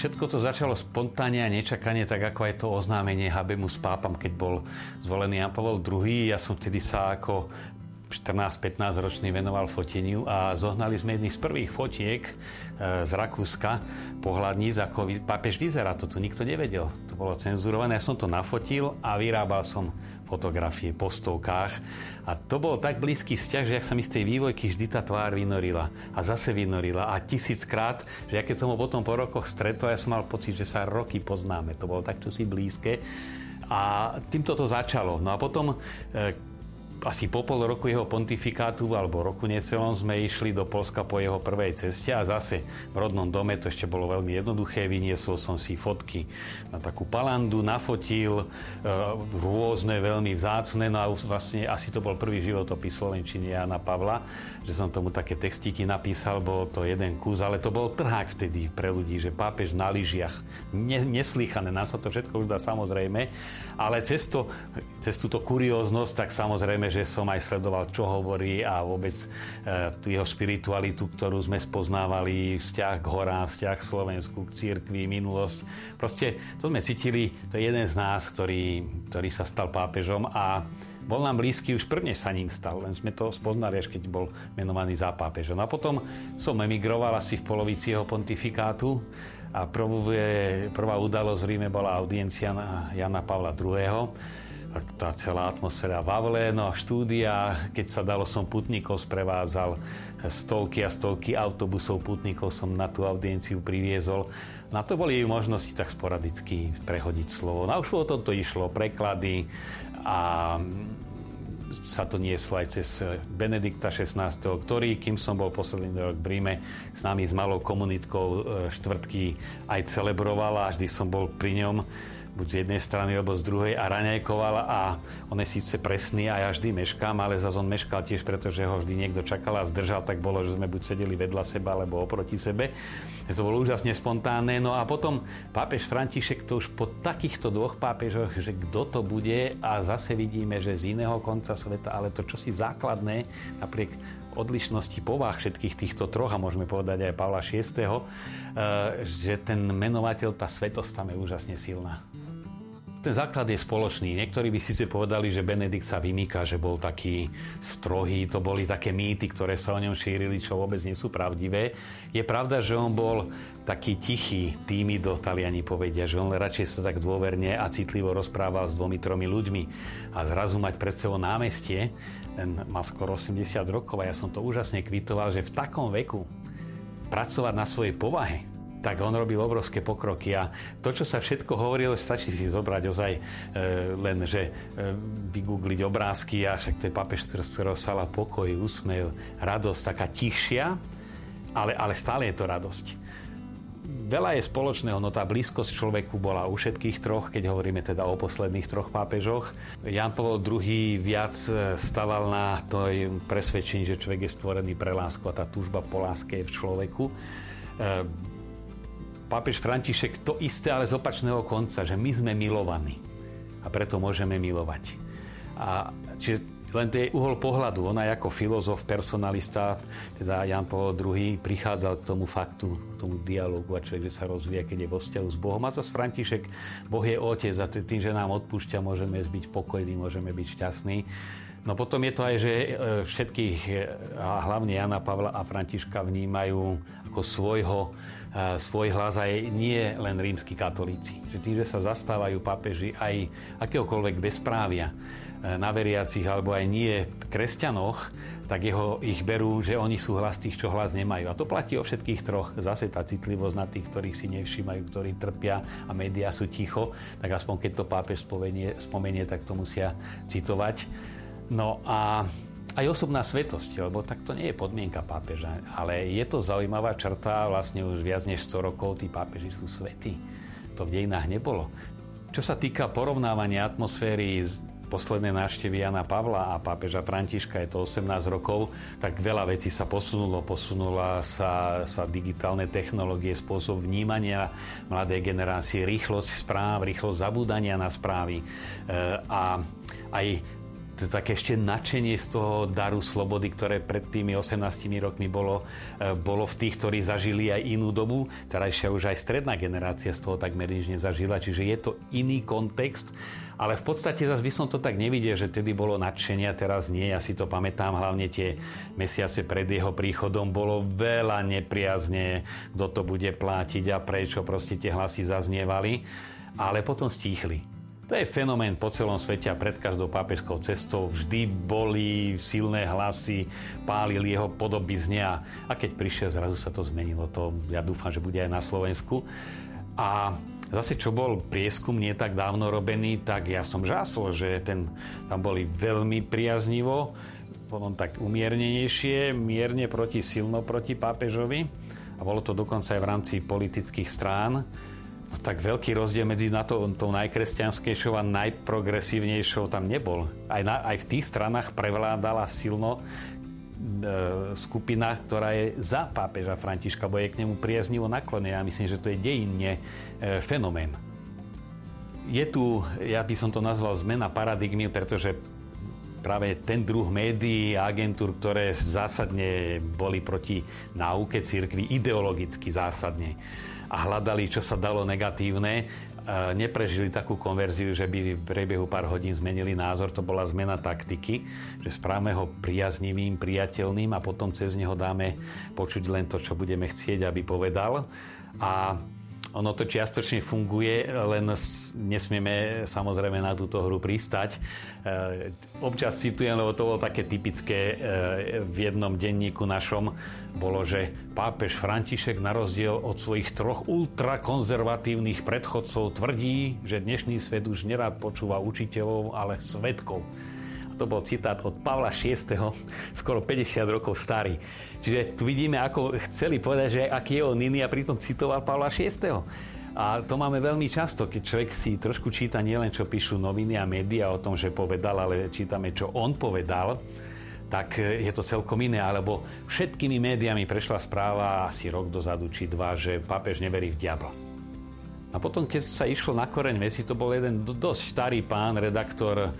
všetko to začalo spontánne a nečakane, tak ako aj to oznámenie Habemus pápam, keď bol zvolený Jan Pavel II. Ja som vtedy sa ako 14-15 ročný venoval foteniu a zohnali sme jedný z prvých fotiek e, z Rakúska pohľadníc, ako pápež vyzerá. To nikto nevedel. To bolo cenzurované. Ja som to nafotil a vyrábal som fotografie po stovkách. A to bol tak blízky vzťah, že ak sa mi z tej vývojky vždy tá tvár vynorila a zase vynorila a tisíckrát, že ja keď som ho potom po rokoch stretol, ja som mal pocit, že sa roky poznáme. To bolo tak čosi blízke. A týmto to začalo. No a potom e, asi po pol roku jeho pontifikátu alebo roku necelom sme išli do Polska po jeho prvej ceste a zase v rodnom dome to ešte bolo veľmi jednoduché. Vyniesol som si fotky na takú palandu, nafotil e, rôzne, veľmi vzácne. No a vlastne asi to bol prvý životopis Slovenčiny Jana Pavla, že som tomu také textíky napísal, bol to jeden kus, ale to bol trhák vtedy pre ľudí, že pápež na lyžiach, ne, neslýchané, nám sa to všetko už dá samozrejme, ale cez, to, cez túto kurióznosť, tak samozrejme, že som aj sledoval, čo hovorí a vôbec e, tú jeho spiritualitu, ktorú sme spoznávali, vzťah k horám, vzťah k Slovensku, k církvi, minulosť. Proste to sme cítili, to je jeden z nás, ktorý, ktorý sa stal pápežom a bol nám blízky už prvne sa ním stal, len sme to spoznali, až keď bol menovaný za pápežom. A potom som emigroval asi v polovici jeho pontifikátu a prvá, prvá udalosť v Ríme bola audiencia na Jana Pavla II tá celá atmosféra v Avle, no a štúdia, keď sa dalo, som putníkov sprevádzal, stovky a stovky autobusov putníkov som na tú audienciu priviezol. Na to boli možnosti tak sporadicky prehodiť slovo. No už o tomto išlo, preklady a sa to nieslo aj cez Benedikta XVI, ktorý, kým som bol posledný rok v Bríme, s nami s malou komunitkou e, štvrtky aj celebroval a vždy som bol pri ňom buď z jednej strany alebo z druhej a raňajkoval a on je síce presný a ja vždy meškám, ale zase on meškal tiež, pretože ho vždy niekto čakal a zdržal, tak bolo, že sme buď sedeli vedľa seba alebo oproti sebe. To bolo úžasne spontánne. No a potom pápež František to už po takýchto dvoch pápežoch, že kto to bude a zase vidíme, že z iného konca sveta, ale to čo si základné, napriek odlišnosti povah všetkých týchto troch, a môžeme povedať aj Pavla VI, eh, že ten menovateľ, tá svetosť tam je úžasne silná. Ten základ je spoločný. Niektorí by síce povedali, že Benedikt sa vymýka, že bol taký strohý, to boli také mýty, ktoré sa o ňom šírili, čo vôbec nie sú pravdivé. Je pravda, že on bol taký tichý, do Taliani povedia, že on radšej sa tak dôverne a citlivo rozprával s dvomi, tromi ľuďmi. A zrazu mať pred sebou námestie, mal skoro 80 rokov a ja som to úžasne kvitoval, že v takom veku pracovať na svojej povahe, tak on robil obrovské pokroky a to, čo sa všetko hovorilo, stačí si zobrať ozaj e, len, že e, vygoogliť obrázky a však to je papež, ktorého sala pokoj, úsmev, radosť, taká tichšia, ale, ale stále je to radosť. Veľa je spoločného, no tá blízkosť človeku bola u všetkých troch, keď hovoríme teda o posledných troch pápežoch. Jan Pavel II viac e, staval na to presvedčení, že človek je stvorený pre lásku a tá túžba po láske je v človeku e, pápež František to isté, ale z opačného konca, že my sme milovaní a preto môžeme milovať. A čiže len to je uhol pohľadu. Ona ako filozof, personalista, teda Jan Paul II, prichádzal k tomu faktu, tomu dialogu a človek, že sa rozvíja, keď je vo vzťahu s Bohom. A zase František, Boh je otec a tým, že nám odpúšťa, môžeme byť pokojní, môžeme byť šťastní. No potom je to aj, že e, všetkých, e, a hlavne Jana Pavla a Františka vnímajú ako svojho svoj hlas aj nie len rímsky katolíci. Že tým, že sa zastávajú pápeži aj akéhokoľvek bezprávia e, na veriacich alebo aj nie kresťanoch, tak jeho, ich berú, že oni sú hlas tých, čo hlas nemajú. A to platí o všetkých troch. Zase tá citlivosť na tých, ktorých si nevšímajú, ktorí trpia a médiá sú ticho, tak aspoň keď to pápež spomenie, spomenie tak to musia citovať. No a aj osobná svetosť, lebo tak to nie je podmienka pápeža, ale je to zaujímavá črta, vlastne už viac než 100 rokov tí pápeži sú svetí. To v dejinách nebolo. Čo sa týka porovnávania atmosféry poslednej návštevy Jana Pavla a pápeža Františka, je to 18 rokov, tak veľa vecí sa posunulo. Posunula sa, sa digitálne technológie, spôsob vnímania mladej generácie, rýchlosť správ, rýchlosť zabúdania na správy e, a aj také ešte nadšenie z toho daru slobody, ktoré pred tými 18 rokmi bolo, e, bolo v tých, ktorí zažili aj inú dobu. Terajšia už aj stredná generácia z toho takmer nič nezažila, čiže je to iný kontext. Ale v podstate zase by som to tak nevidel, že tedy bolo nadšenia, teraz nie. Ja si to pamätám, hlavne tie mesiace pred jeho príchodom bolo veľa nepriazne, kto to bude platiť a prečo proste tie hlasy zaznievali. Ale potom stíchli to je fenomén po celom svete a pred každou pápežskou cestou vždy boli silné hlasy, pálili jeho podobizne a, a keď prišiel, zrazu sa to zmenilo. To ja dúfam, že bude aj na Slovensku. A zase, čo bol prieskum nie tak dávno robený, tak ja som žásol, že ten, tam boli veľmi priaznivo, potom tak umiernenejšie, mierne proti, silno proti pápežovi. A bolo to dokonca aj v rámci politických strán tak veľký rozdiel medzi na to, tou najkresťanskejšou a najprogresívnejšou tam nebol. Aj, na, aj v tých stranách prevládala silno e, skupina, ktorá je za pápeža Františka, bo je k nemu priaznivo naklonená. Ja myslím, že to je dejinne e, fenomén. Je tu, ja by som to nazval zmena paradigmy, pretože práve ten druh médií a agentúr, ktoré zásadne boli proti náuke cirkvi, ideologicky zásadne a hľadali, čo sa dalo negatívne, neprežili takú konverziu, že by v priebehu pár hodín zmenili názor. To bola zmena taktiky, že správame ho priaznivým, priateľným a potom cez neho dáme počuť len to, čo budeme chcieť, aby povedal. A ono to čiastočne funguje, len nesmieme samozrejme na túto hru pristať. E, občas citujem, lebo to bolo také typické e, v jednom denníku našom, bolo, že pápež František na rozdiel od svojich troch ultrakonzervatívnych predchodcov tvrdí, že dnešný svet už nerád počúva učiteľov, ale svetkov. To bol citát od Pavla VI, skoro 50 rokov starý. Čiže tu vidíme, ako chceli povedať, že aký je on iný a pritom citoval Pavla VI. A to máme veľmi často, keď človek si trošku číta nielen, čo píšu noviny a médiá o tom, že povedal, ale čítame, čo on povedal, tak je to celkom iné. Alebo všetkými médiami prešla správa asi rok dozadu či dva, že pápež neverí v diabla. A potom, keď sa išlo na koreň veci, to bol jeden dosť starý pán, redaktor uh,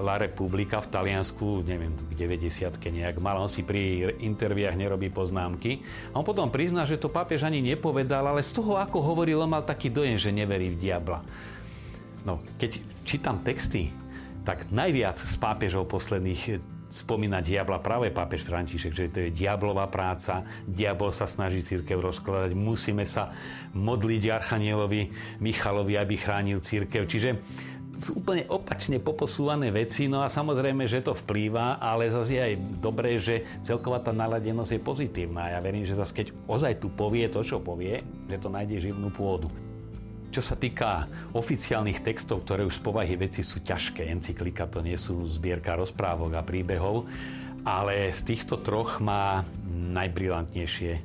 La Repubblica v Taliansku, neviem, k 90 nejak mal, on si pri interviách nerobí poznámky. A on potom prizná, že to pápež ani nepovedal, ale z toho, ako hovoril, on mal taký dojem, že neverí v diabla. No, keď čítam texty, tak najviac z pápežov posledných spomína diabla práve pápež František, že to je diablová práca, diabol sa snaží církev rozkladať, musíme sa modliť Archanielovi Michalovi, aby chránil církev. Čiže sú úplne opačne poposúvané veci, no a samozrejme, že to vplýva, ale zase je aj dobré, že celková tá naladenosť je pozitívna. Ja verím, že zase keď ozaj tu povie to, čo povie, že to nájde živnú pôdu. Čo sa týka oficiálnych textov, ktoré už z povahy veci sú ťažké, encyklika to nie sú zbierka rozprávok a príbehov, ale z týchto troch má najbrilantnejšie e,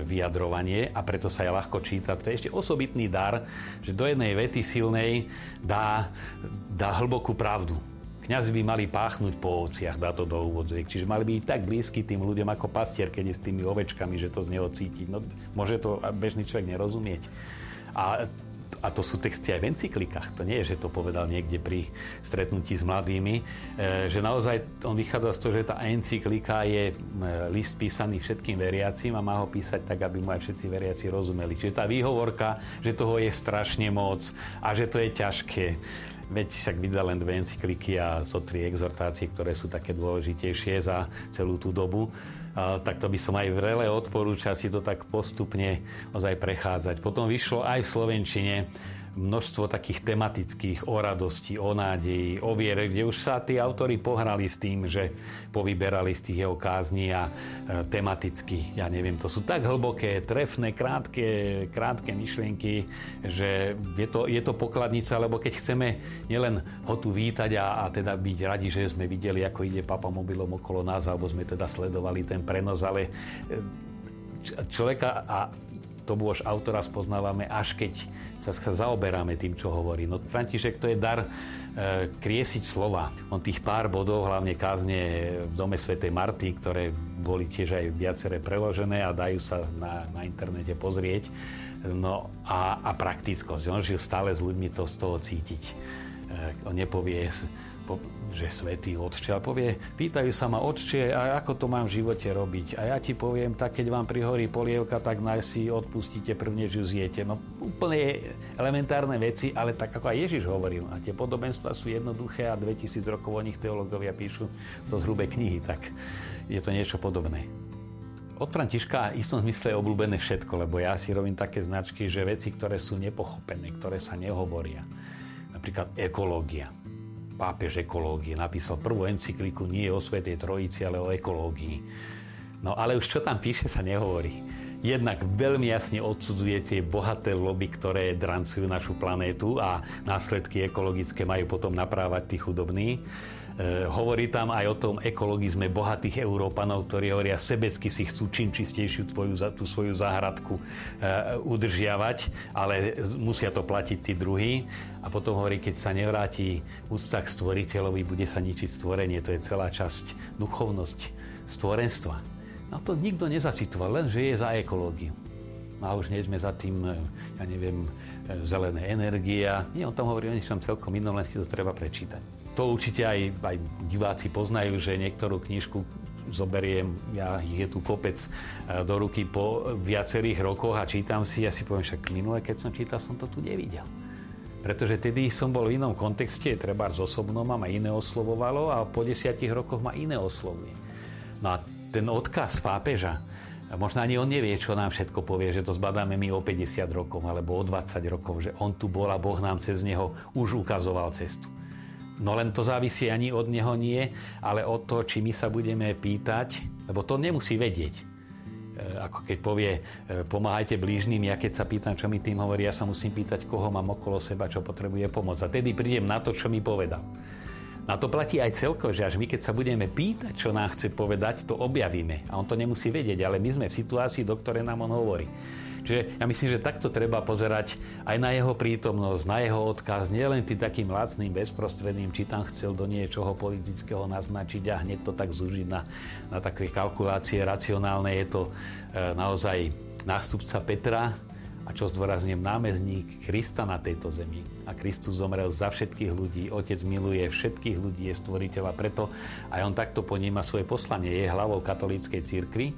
vyjadrovanie a preto sa je ľahko čítať. To je ešte osobitný dar, že do jednej vety silnej dá, dá hlbokú pravdu. Kňazi by mali páchnuť po ovciach, dá to do úvodziek. Čiže mali byť tak blízky tým ľuďom ako pastier, keď je s tými ovečkami, že to z neho cítiť. No, môže to bežný človek nerozumieť. A a to sú texty aj v encyklikách. To nie je, že to povedal niekde pri stretnutí s mladými. E, že naozaj on vychádza z toho, že tá encyklika je e, list písaný všetkým veriacím a má ho písať tak, aby mu aj všetci veriaci rozumeli. Čiže tá výhovorka, že toho je strašne moc a že to je ťažké. Veď však vydal len dve encykliky a so tri exhortácie, ktoré sú také dôležitejšie za celú tú dobu tak to by som aj vrele odporúčal si to tak postupne ozaj prechádzať. Potom vyšlo aj v Slovenčine množstvo takých tematických o radosti, o nádeji, o viere, kde už sa tí autori pohrali s tým, že povyberali z tých jeho kázní a e, tematicky, ja neviem, to sú tak hlboké, trefné, krátke, krátke myšlienky, že je to, je to pokladnica, lebo keď chceme nielen ho tu vítať a, a teda byť radi, že sme videli, ako ide papa mobilom okolo nás, alebo sme teda sledovali ten prenos, ale e, človeka a tomu už autora spoznávame, až keď sa zaoberáme tým, čo hovorí. No František to je dar e, kriesiť slova. On tých pár bodov, hlavne kázne v dome svätej Marty, ktoré boli tiež aj viaceré preložené a dajú sa na, na internete pozrieť. No a, a praktickosť. On žil stále s ľuďmi to z toho cítiť. E, on nepovie že svetý otče a povie, pýtajú sa ma otče, a ako to mám v živote robiť. A ja ti poviem, tak keď vám prihorí polievka, tak si odpustíte prvne, že ju zjete. No úplne elementárne veci, ale tak ako aj Ježiš hovoril. A tie podobenstva sú jednoduché a 2000 rokov o nich teológovia píšu do zhrubé knihy, tak je to niečo podobné. Od Františka v istom zmysle je obľúbené všetko, lebo ja si robím také značky, že veci, ktoré sú nepochopené, ktoré sa nehovoria. Napríklad ekológia pápež ekológie. Napísal prvú encykliku nie o Svetej Trojici, ale o ekológii. No ale už čo tam píše, sa nehovorí. Jednak veľmi jasne odsudzuje tie bohaté lobby, ktoré drancujú našu planétu a následky ekologické majú potom naprávať tí chudobní. E, hovorí tam aj o tom ekologizme bohatých Európanov, ktorí hovoria, sebecky si chcú čím čistejšiu tvoju, tú svoju záhradku e, udržiavať, ale musia to platiť tí druhí. A potom hovorí, keď sa nevráti úcta k stvoriteľovi, bude sa ničiť stvorenie. To je celá časť, duchovnosť stvorenstva. No to nikto nezacitoval, len že je za ekológiu. No a už nie sme za tým, e, ja neviem, zelené energia. Nie, on tam hovorí o niečom celkom inom, len si to treba prečítať to určite aj, aj diváci poznajú, že niektorú knižku zoberiem, ja ich je tu kopec e, do ruky po viacerých rokoch a čítam si, ja si poviem, však minule, keď som čítal, som to tu nevidel. Pretože tedy som bol v inom kontexte, treba z osobnom ma iné oslovovalo a po desiatich rokoch ma iné oslovuje. No a ten odkaz pápeža, možno ani on nevie, čo nám všetko povie, že to zbadáme my o 50 rokov alebo o 20 rokov, že on tu bol a Boh nám cez neho už ukazoval cestu. No len to závisí ani od neho nie, ale od toho, či my sa budeme pýtať, lebo to nemusí vedieť. E, ako keď povie, e, pomáhajte blížnym, ja keď sa pýtam, čo mi tým hovorí, ja sa musím pýtať, koho mám okolo seba, čo potrebuje pomoc. A tedy prídem na to, čo mi povedal. Na to platí aj celko, že až my keď sa budeme pýtať, čo nám chce povedať, to objavíme. A on to nemusí vedieť, ale my sme v situácii, do ktorej nám on hovorí. Čiže ja myslím, že takto treba pozerať aj na jeho prítomnosť, na jeho odkaz, nielen tým takým lacným, bezprostredným, či tam chcel do niečoho politického naznačiť a hneď to tak zúžiť na, na také kalkulácie racionálne. Je to e, naozaj nástupca Petra, a čo zdôrazňujem, námezník Krista na tejto zemi. A Kristus zomrel za všetkých ľudí. Otec miluje všetkých ľudí, je stvoriteľ a preto aj on takto poníma svoje poslanie. Je hlavou katolíckej církvy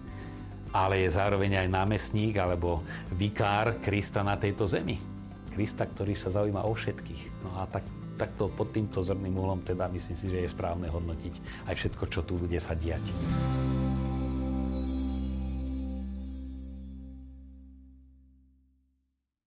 ale je zároveň aj námestník alebo vikár Krista na tejto zemi. Krista, ktorý sa zaujíma o všetkých. No a tak, takto pod týmto zrným uhlom teda myslím si, že je správne hodnotiť aj všetko, čo tu bude sa diať.